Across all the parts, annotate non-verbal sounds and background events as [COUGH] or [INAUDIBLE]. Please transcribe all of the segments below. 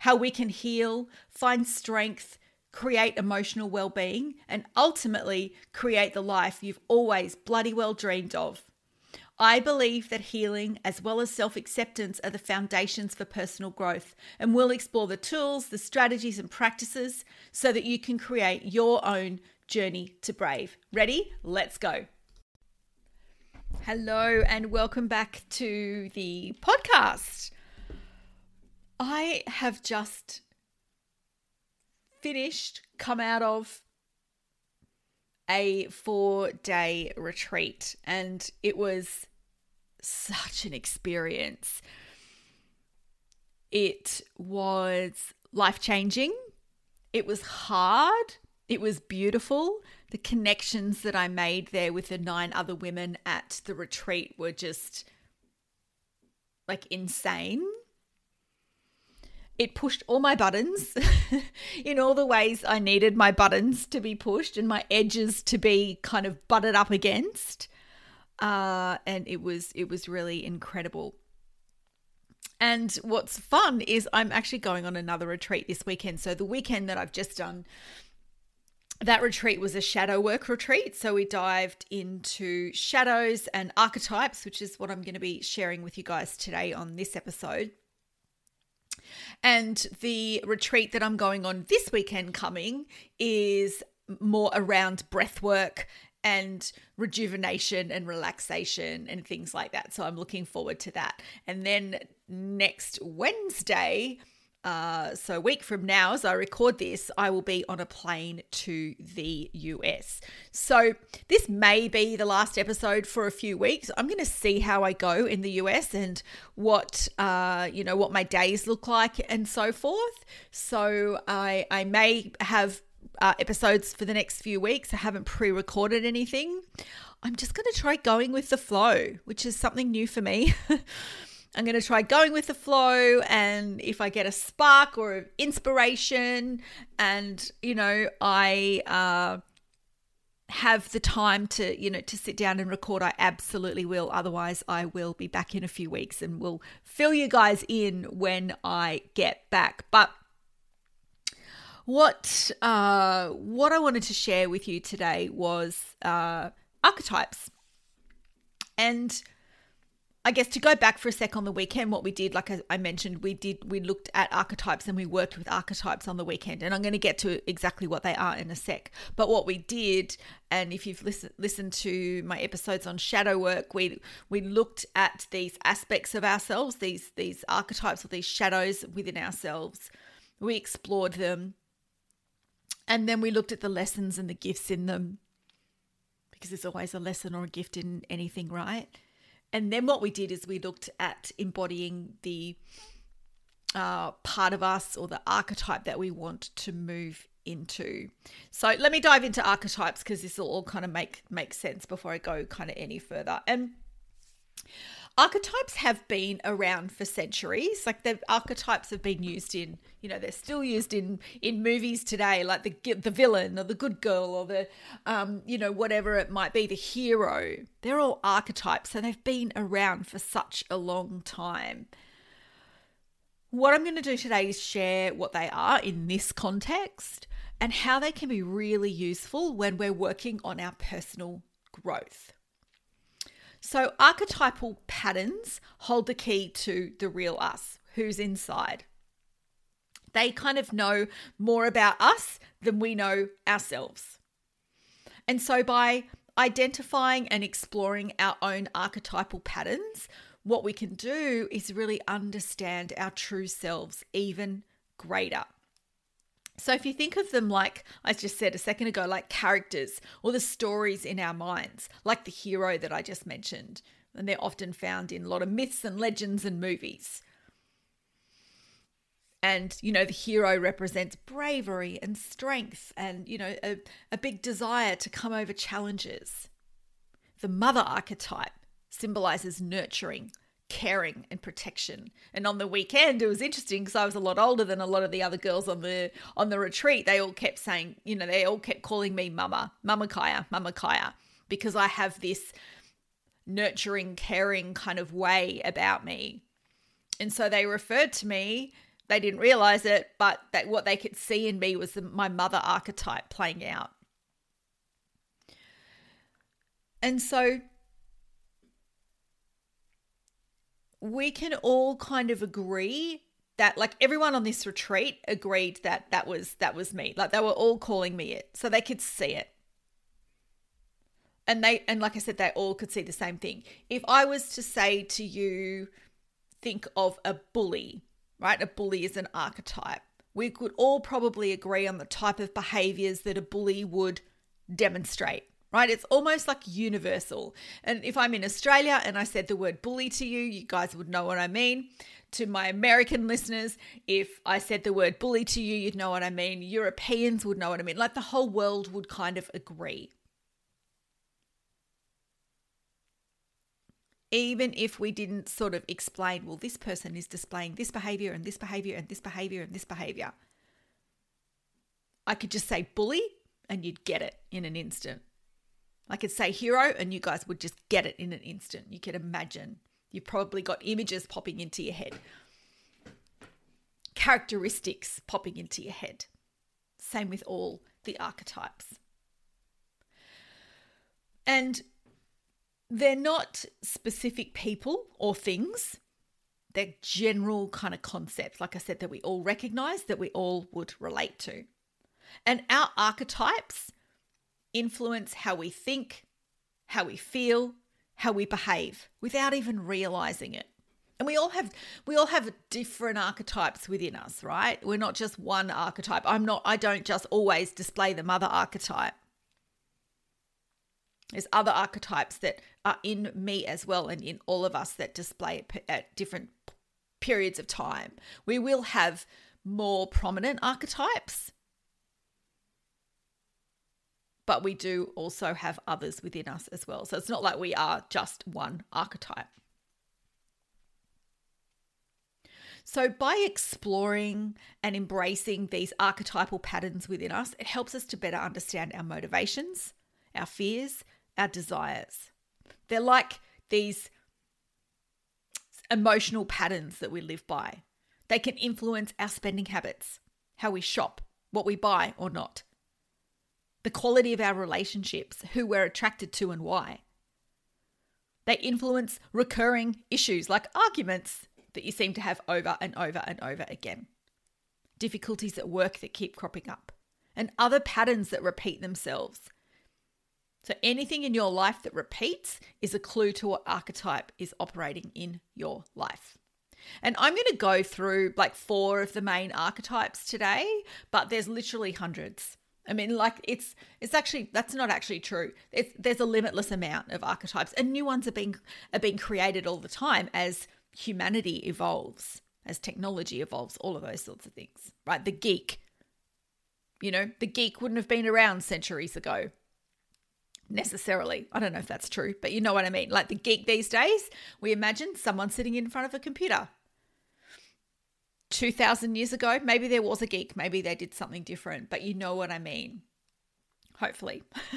how we can heal, find strength, create emotional well being, and ultimately create the life you've always bloody well dreamed of. I believe that healing as well as self acceptance are the foundations for personal growth, and we'll explore the tools, the strategies, and practices so that you can create your own journey to brave. Ready? Let's go. Hello, and welcome back to the podcast. I have just finished, come out of a four day retreat, and it was such an experience. It was life changing, it was hard, it was beautiful. The connections that I made there with the nine other women at the retreat were just like insane it pushed all my buttons [LAUGHS] in all the ways I needed my buttons to be pushed and my edges to be kind of butted up against. Uh, and it was it was really incredible. And what's fun is I'm actually going on another retreat this weekend. So the weekend that I've just done, that retreat was a shadow work retreat. So we dived into shadows and archetypes, which is what I'm going to be sharing with you guys today on this episode. And the retreat that I'm going on this weekend coming is more around breath work and rejuvenation and relaxation and things like that. So I'm looking forward to that. And then next Wednesday, uh, so a week from now, as I record this, I will be on a plane to the US. So this may be the last episode for a few weeks. I'm going to see how I go in the US and what uh, you know what my days look like and so forth. So I I may have uh, episodes for the next few weeks. I haven't pre-recorded anything. I'm just going to try going with the flow, which is something new for me. [LAUGHS] I'm going to try going with the flow. And if I get a spark or inspiration, and, you know, I, uh, have the time to you know to sit down and record i absolutely will otherwise i will be back in a few weeks and will fill you guys in when i get back but what uh what i wanted to share with you today was uh archetypes and I guess to go back for a sec on the weekend, what we did, like I mentioned, we did we looked at archetypes and we worked with archetypes on the weekend, and I'm going to get to exactly what they are in a sec. But what we did, and if you've listened listened to my episodes on shadow work, we we looked at these aspects of ourselves, these these archetypes or these shadows within ourselves. We explored them, and then we looked at the lessons and the gifts in them, because there's always a lesson or a gift in anything, right? And then what we did is we looked at embodying the uh, part of us or the archetype that we want to move into. So let me dive into archetypes because this will all kind of make make sense before I go kind of any further. And archetypes have been around for centuries. Like the archetypes have been used in you know they're still used in in movies today like the the villain or the good girl or the um you know whatever it might be the hero. They're all archetypes so they've been around for such a long time. What i'm going to do today is share what they are in this context and how they can be really useful when we're working on our personal growth so, archetypal patterns hold the key to the real us, who's inside. They kind of know more about us than we know ourselves. And so, by identifying and exploring our own archetypal patterns, what we can do is really understand our true selves even greater. So, if you think of them like I just said a second ago, like characters or the stories in our minds, like the hero that I just mentioned, and they're often found in a lot of myths and legends and movies. and you know the hero represents bravery and strength and you know a, a big desire to come over challenges the mother archetype symbolizes nurturing caring and protection. And on the weekend it was interesting because i was a lot older than a lot of the other girls on the on the retreat. They all kept saying you know they all kept calling me mama mama Kaia mama Kaia because i have this nurturing caring kind of way about me. And so they referred to me. They didn't realize it, but that what they could see in me was the, my mother archetype playing out. And so we can all kind of agree that like everyone on this retreat agreed that that was that was me. Like they were all calling me it. So they could see it. And they and like I said they all could see the same thing. If I was to say to you think of a bully right? A bully is an archetype. We could all probably agree on the type of behaviors that a bully would demonstrate, right? It's almost like universal. And if I'm in Australia and I said the word bully to you, you guys would know what I mean. To my American listeners, if I said the word bully to you, you'd know what I mean. Europeans would know what I mean. Like the whole world would kind of agree. even if we didn't sort of explain, well, this person is displaying this behavior and this behavior and this behavior and this behavior. I could just say bully and you'd get it in an instant. I could say hero and you guys would just get it in an instant. You could imagine. You've probably got images popping into your head, characteristics popping into your head. Same with all the archetypes. And they're not specific people or things. They're general kind of concepts, like I said, that we all recognize, that we all would relate to. And our archetypes influence how we think, how we feel, how we behave without even realizing it. And we all have we all have different archetypes within us, right? We're not just one archetype. I'm not I don't just always display the mother archetype. There's other archetypes that are in me as well and in all of us that display at different periods of time. We will have more prominent archetypes, but we do also have others within us as well. So it's not like we are just one archetype. So, by exploring and embracing these archetypal patterns within us, it helps us to better understand our motivations, our fears, our desires. They're like these emotional patterns that we live by. They can influence our spending habits, how we shop, what we buy or not, the quality of our relationships, who we're attracted to and why. They influence recurring issues like arguments that you seem to have over and over and over again, difficulties at work that keep cropping up, and other patterns that repeat themselves so anything in your life that repeats is a clue to what archetype is operating in your life. And I'm going to go through like four of the main archetypes today, but there's literally hundreds. I mean, like it's it's actually that's not actually true. It's, there's a limitless amount of archetypes, and new ones are being are being created all the time as humanity evolves, as technology evolves, all of those sorts of things. Right? The geek, you know, the geek wouldn't have been around centuries ago necessarily. I don't know if that's true, but you know what I mean. Like the geek these days, we imagine someone sitting in front of a computer. 2000 years ago, maybe there was a geek, maybe they did something different, but you know what I mean. Hopefully. [LAUGHS]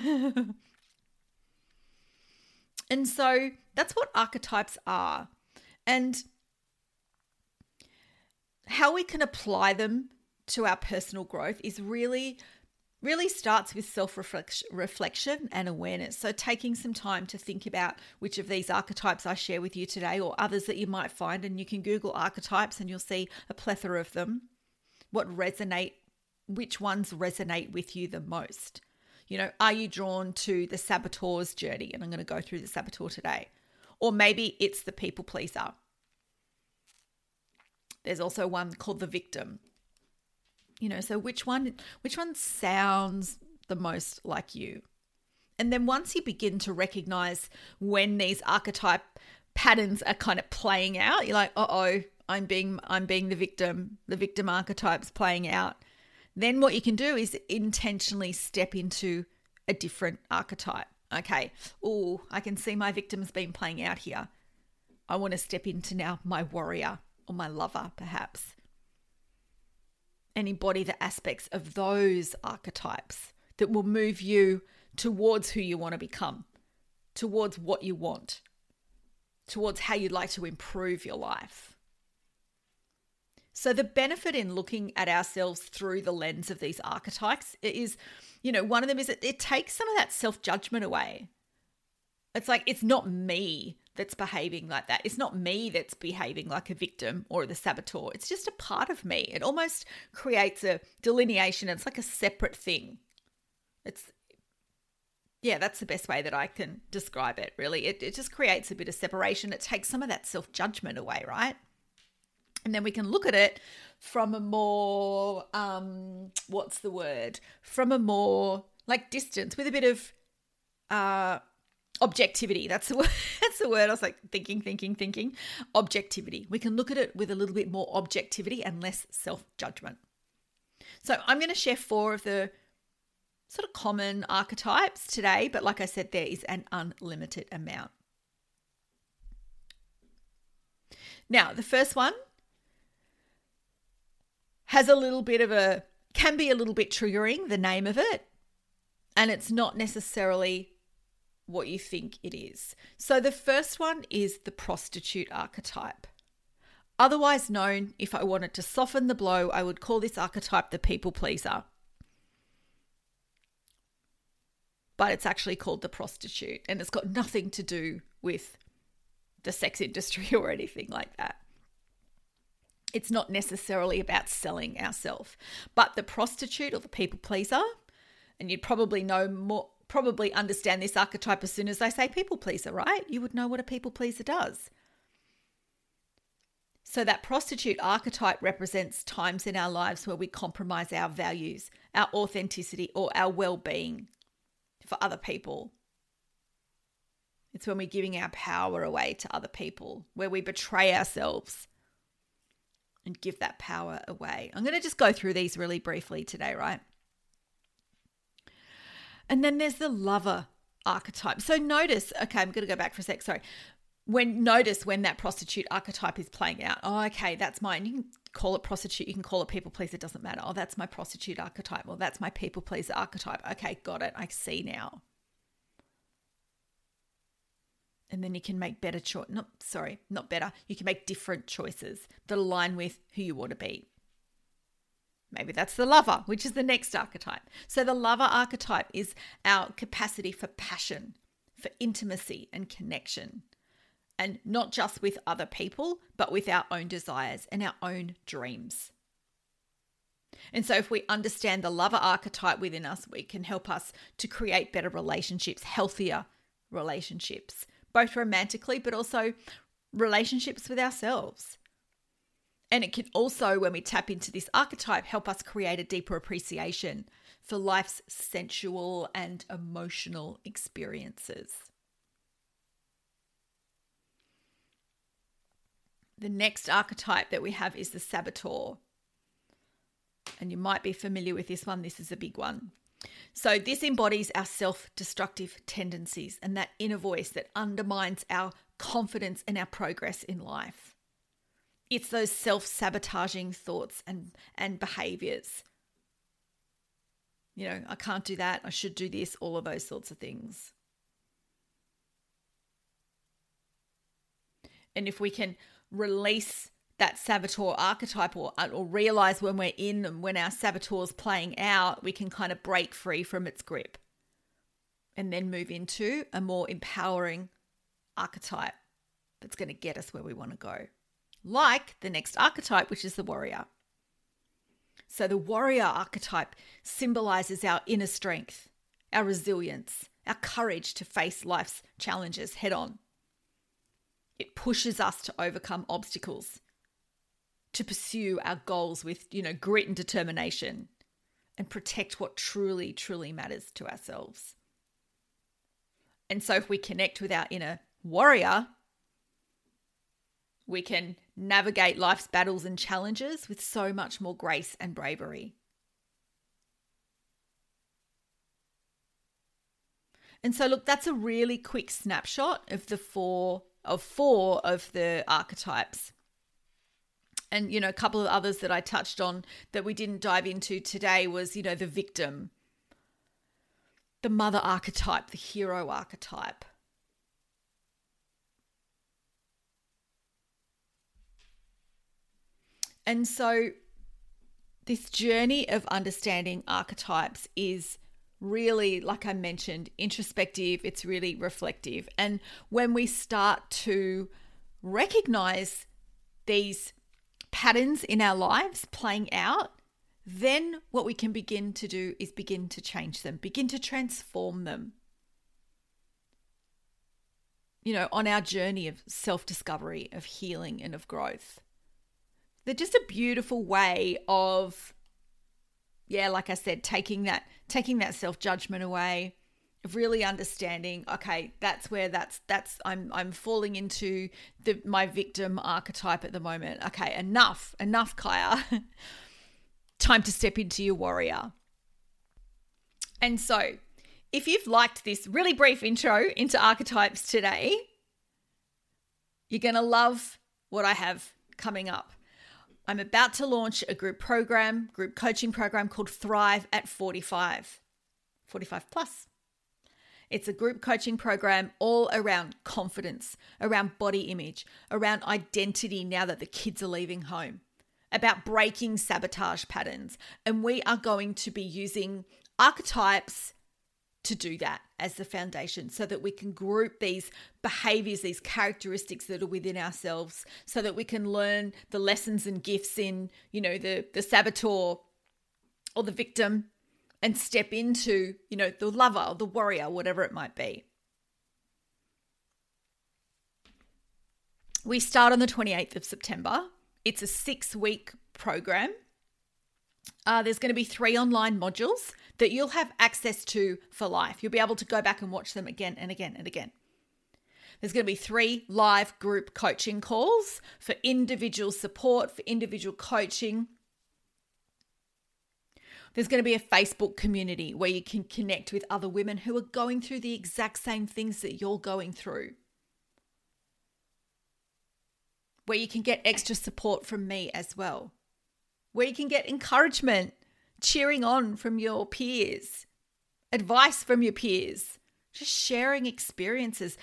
and so that's what archetypes are. And how we can apply them to our personal growth is really really starts with self reflection and awareness. So, taking some time to think about which of these archetypes I share with you today or others that you might find, and you can Google archetypes and you'll see a plethora of them. What resonate, which ones resonate with you the most? You know, are you drawn to the saboteur's journey? And I'm going to go through the saboteur today. Or maybe it's the people pleaser. There's also one called the victim you know so which one which one sounds the most like you and then once you begin to recognize when these archetype patterns are kind of playing out you're like uh-oh I'm being I'm being the victim, the victim archetypes playing out. Then what you can do is intentionally step into a different archetype. Okay. Oh, I can see my victim's been playing out here. I want to step into now my warrior or my lover, perhaps, and embody the aspects of those archetypes that will move you towards who you want to become, towards what you want, towards how you'd like to improve your life. So, the benefit in looking at ourselves through the lens of these archetypes is, you know, one of them is that it takes some of that self judgment away. It's like, it's not me that's behaving like that. It's not me that's behaving like a victim or the saboteur. It's just a part of me. It almost creates a delineation. It's like a separate thing. It's, yeah, that's the best way that I can describe it, really. It, it just creates a bit of separation. It takes some of that self judgment away, right? And then we can look at it from a more, um, what's the word? From a more like distance with a bit of uh, objectivity. That's the [LAUGHS] word. That's the word. I was like thinking, thinking, thinking. Objectivity. We can look at it with a little bit more objectivity and less self judgment. So I'm going to share four of the sort of common archetypes today, but like I said, there is an unlimited amount. Now, the first one has a little bit of a, can be a little bit triggering, the name of it. And it's not necessarily what you think it is. So the first one is the prostitute archetype. Otherwise known, if I wanted to soften the blow, I would call this archetype the people pleaser. But it's actually called the prostitute, and it's got nothing to do with the sex industry [LAUGHS] or anything like that it's not necessarily about selling ourselves. But the prostitute or the people pleaser, and you'd probably know more, probably understand this archetype as soon as I say people pleaser, right? You would know what a people pleaser does. So, that prostitute archetype represents times in our lives where we compromise our values, our authenticity, or our well being for other people. It's when we're giving our power away to other people, where we betray ourselves and give that power away. I'm going to just go through these really briefly today, right? And then there's the lover archetype. So notice, okay, I'm going to go back for a sec. Sorry. When notice when that prostitute archetype is playing out. Oh, okay, that's mine. You can call it prostitute. You can call it people pleaser. It doesn't matter. Oh, that's my prostitute archetype. Well, that's my people pleaser archetype. Okay, got it. I see now and then you can make better choice not sorry not better you can make different choices that align with who you want to be maybe that's the lover which is the next archetype. So the lover archetype is our capacity for passion for intimacy and connection. And not just with other people but with our own desires and our own dreams. And so, if we understand the lover archetype within us, we can help us to create better relationships, healthier relationships, both romantically, but also relationships with ourselves. And it can also, when we tap into this archetype, help us create a deeper appreciation for life's sensual and emotional experiences. The next archetype that we have is the saboteur. And you might be familiar with this one, this is a big one. So, this embodies our self destructive tendencies and that inner voice that undermines our confidence and our progress in life. It's those self sabotaging thoughts and, and behaviors. You know, I can't do that, I should do this, all of those sorts of things. And if we can release that saboteur archetype or, uh, or realize when we're in and when our saboteur is playing out, we can kind of break free from its grip and then move into a more empowering archetype that's going to get us where we want to go. Like the next archetype, which is the warrior. So, the warrior archetype symbolizes our inner strength, our resilience, our courage to face life's challenges head on. It pushes us to overcome obstacles to pursue our goals with, you know, grit and determination and protect what truly, truly matters to ourselves. And so if we connect with our inner warrior, we can navigate life's battles and challenges with so much more grace and bravery. And so look, that's a really quick snapshot of the four of four of the archetypes. And you know, a couple of others that I touched on that we didn't dive into today was, you know, the victim, the mother archetype, the hero archetype. And so, this journey of understanding archetypes is really, like I mentioned, introspective, it's really reflective. And when we start to recognize these patterns in our lives playing out, then what we can begin to do is begin to change them, begin to transform them. You know, on our journey of self discovery, of healing, and of growth. They're just a beautiful way of, yeah, like I said, taking that taking that self judgment away, of really understanding okay that's where that's that's i'm i'm falling into the my victim archetype at the moment. Okay enough enough Kaia. [LAUGHS] Time to step into your warrior. And so if you've liked this really brief intro into archetypes today you're going to love what i have coming up I'm about to launch a group program, group coaching program called Thrive at 45, 45 plus. It's a group coaching program all around confidence, around body image, around identity now that the kids are leaving home, about breaking sabotage patterns. And we are going to be using archetypes to do that as the foundation so that we can group these behaviors, these characteristics that are within ourselves, so that we can learn the lessons and gifts in, you know, the, the saboteur or the victim and step into, you know, the lover or the warrior, whatever it might be. We start on the 28th of September. It's a six week program. Uh, there's going to be three online modules that you'll have access to for life. You'll be able to go back and watch them again and again and again. There's going to be three live group coaching calls for individual support, for individual coaching. There's going to be a Facebook community where you can connect with other women who are going through the exact same things that you're going through. Where you can get extra support from me as well. Where you can get encouragement cheering on from your peers, advice from your peers, just sharing experiences.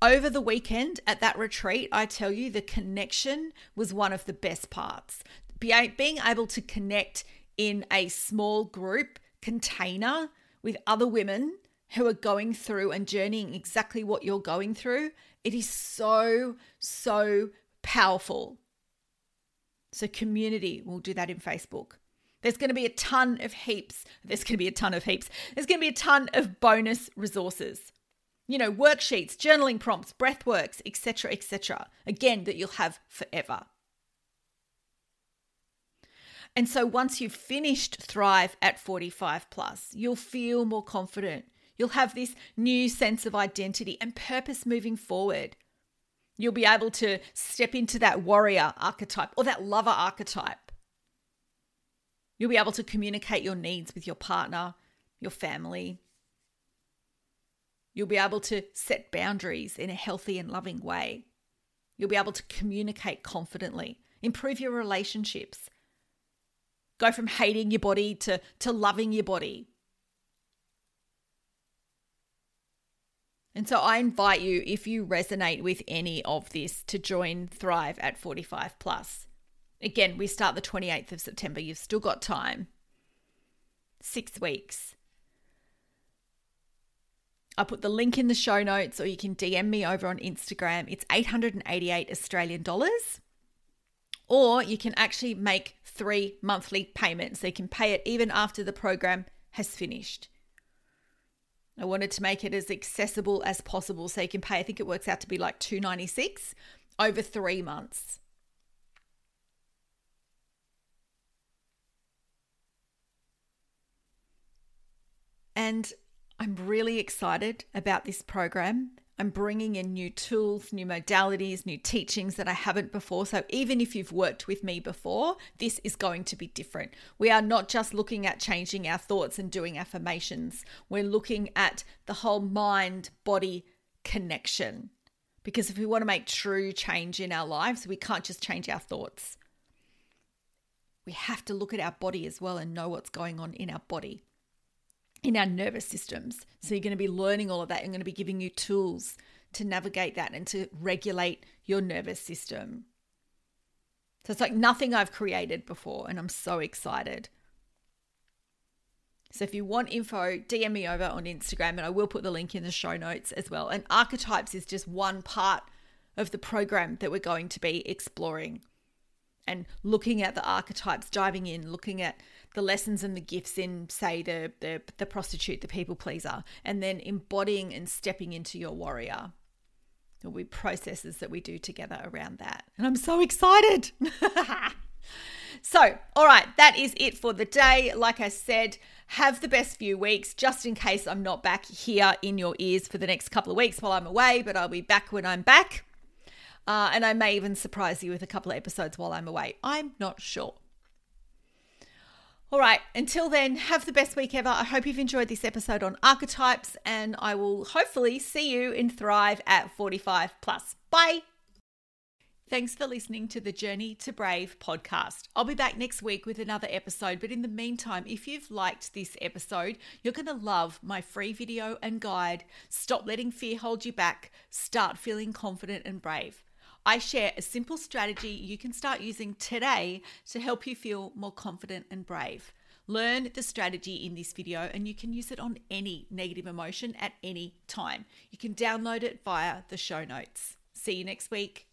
Over the weekend at that retreat, I tell you, the connection was one of the best parts. Being able to connect in a small group container with other women who are going through and journeying exactly what you're going through, it is so, so powerful. So, community will do that in Facebook. There's going to be a ton of heaps. There's going to be a ton of heaps. There's going to be a ton of bonus resources. You know, worksheets, journaling prompts, breathworks, etc., etc. Again, that you'll have forever. And so once you've finished Thrive at 45 plus, you'll feel more confident. You'll have this new sense of identity and purpose moving forward. You'll be able to step into that warrior archetype or that lover archetype You'll be able to communicate your needs with your partner, your family. You'll be able to set boundaries in a healthy and loving way. You'll be able to communicate confidently, improve your relationships, go from hating your body to, to loving your body. And so I invite you, if you resonate with any of this, to join Thrive at 45 plus. Again, we start the 28th of September. You've still got time. Six weeks. I put the link in the show notes, or you can DM me over on Instagram. It's 888 Australian dollars. Or you can actually make three monthly payments. So you can pay it even after the program has finished. I wanted to make it as accessible as possible so you can pay, I think it works out to be like 296 over three months. And I'm really excited about this program. I'm bringing in new tools, new modalities, new teachings that I haven't before. So, even if you've worked with me before, this is going to be different. We are not just looking at changing our thoughts and doing affirmations, we're looking at the whole mind body connection. Because if we want to make true change in our lives, we can't just change our thoughts. We have to look at our body as well and know what's going on in our body in our nervous systems. So you're going to be learning all of that. I'm going to be giving you tools to navigate that and to regulate your nervous system. So it's like nothing I've created before, and I'm so excited. So if you want info, DM me over on Instagram, and I will put the link in the show notes as well. And archetypes is just one part of the program that we're going to be exploring and looking at the archetypes, diving in, looking at the lessons and the gifts in, say, the, the, the prostitute, the people pleaser, and then embodying and stepping into your warrior. There'll be processes that we do together around that. And I'm so excited. [LAUGHS] so, all right, that is it for the day. Like I said, have the best few weeks just in case I'm not back here in your ears for the next couple of weeks while I'm away, but I'll be back when I'm back. Uh, and I may even surprise you with a couple of episodes while I'm away. I'm not sure. All right, until then, have the best week ever. I hope you've enjoyed this episode on archetypes, and I will hopefully see you in Thrive at 45 plus. Bye. Thanks for listening to the Journey to Brave podcast. I'll be back next week with another episode, but in the meantime, if you've liked this episode, you're going to love my free video and guide Stop Letting Fear Hold You Back, Start Feeling Confident and Brave. I share a simple strategy you can start using today to help you feel more confident and brave. Learn the strategy in this video and you can use it on any negative emotion at any time. You can download it via the show notes. See you next week.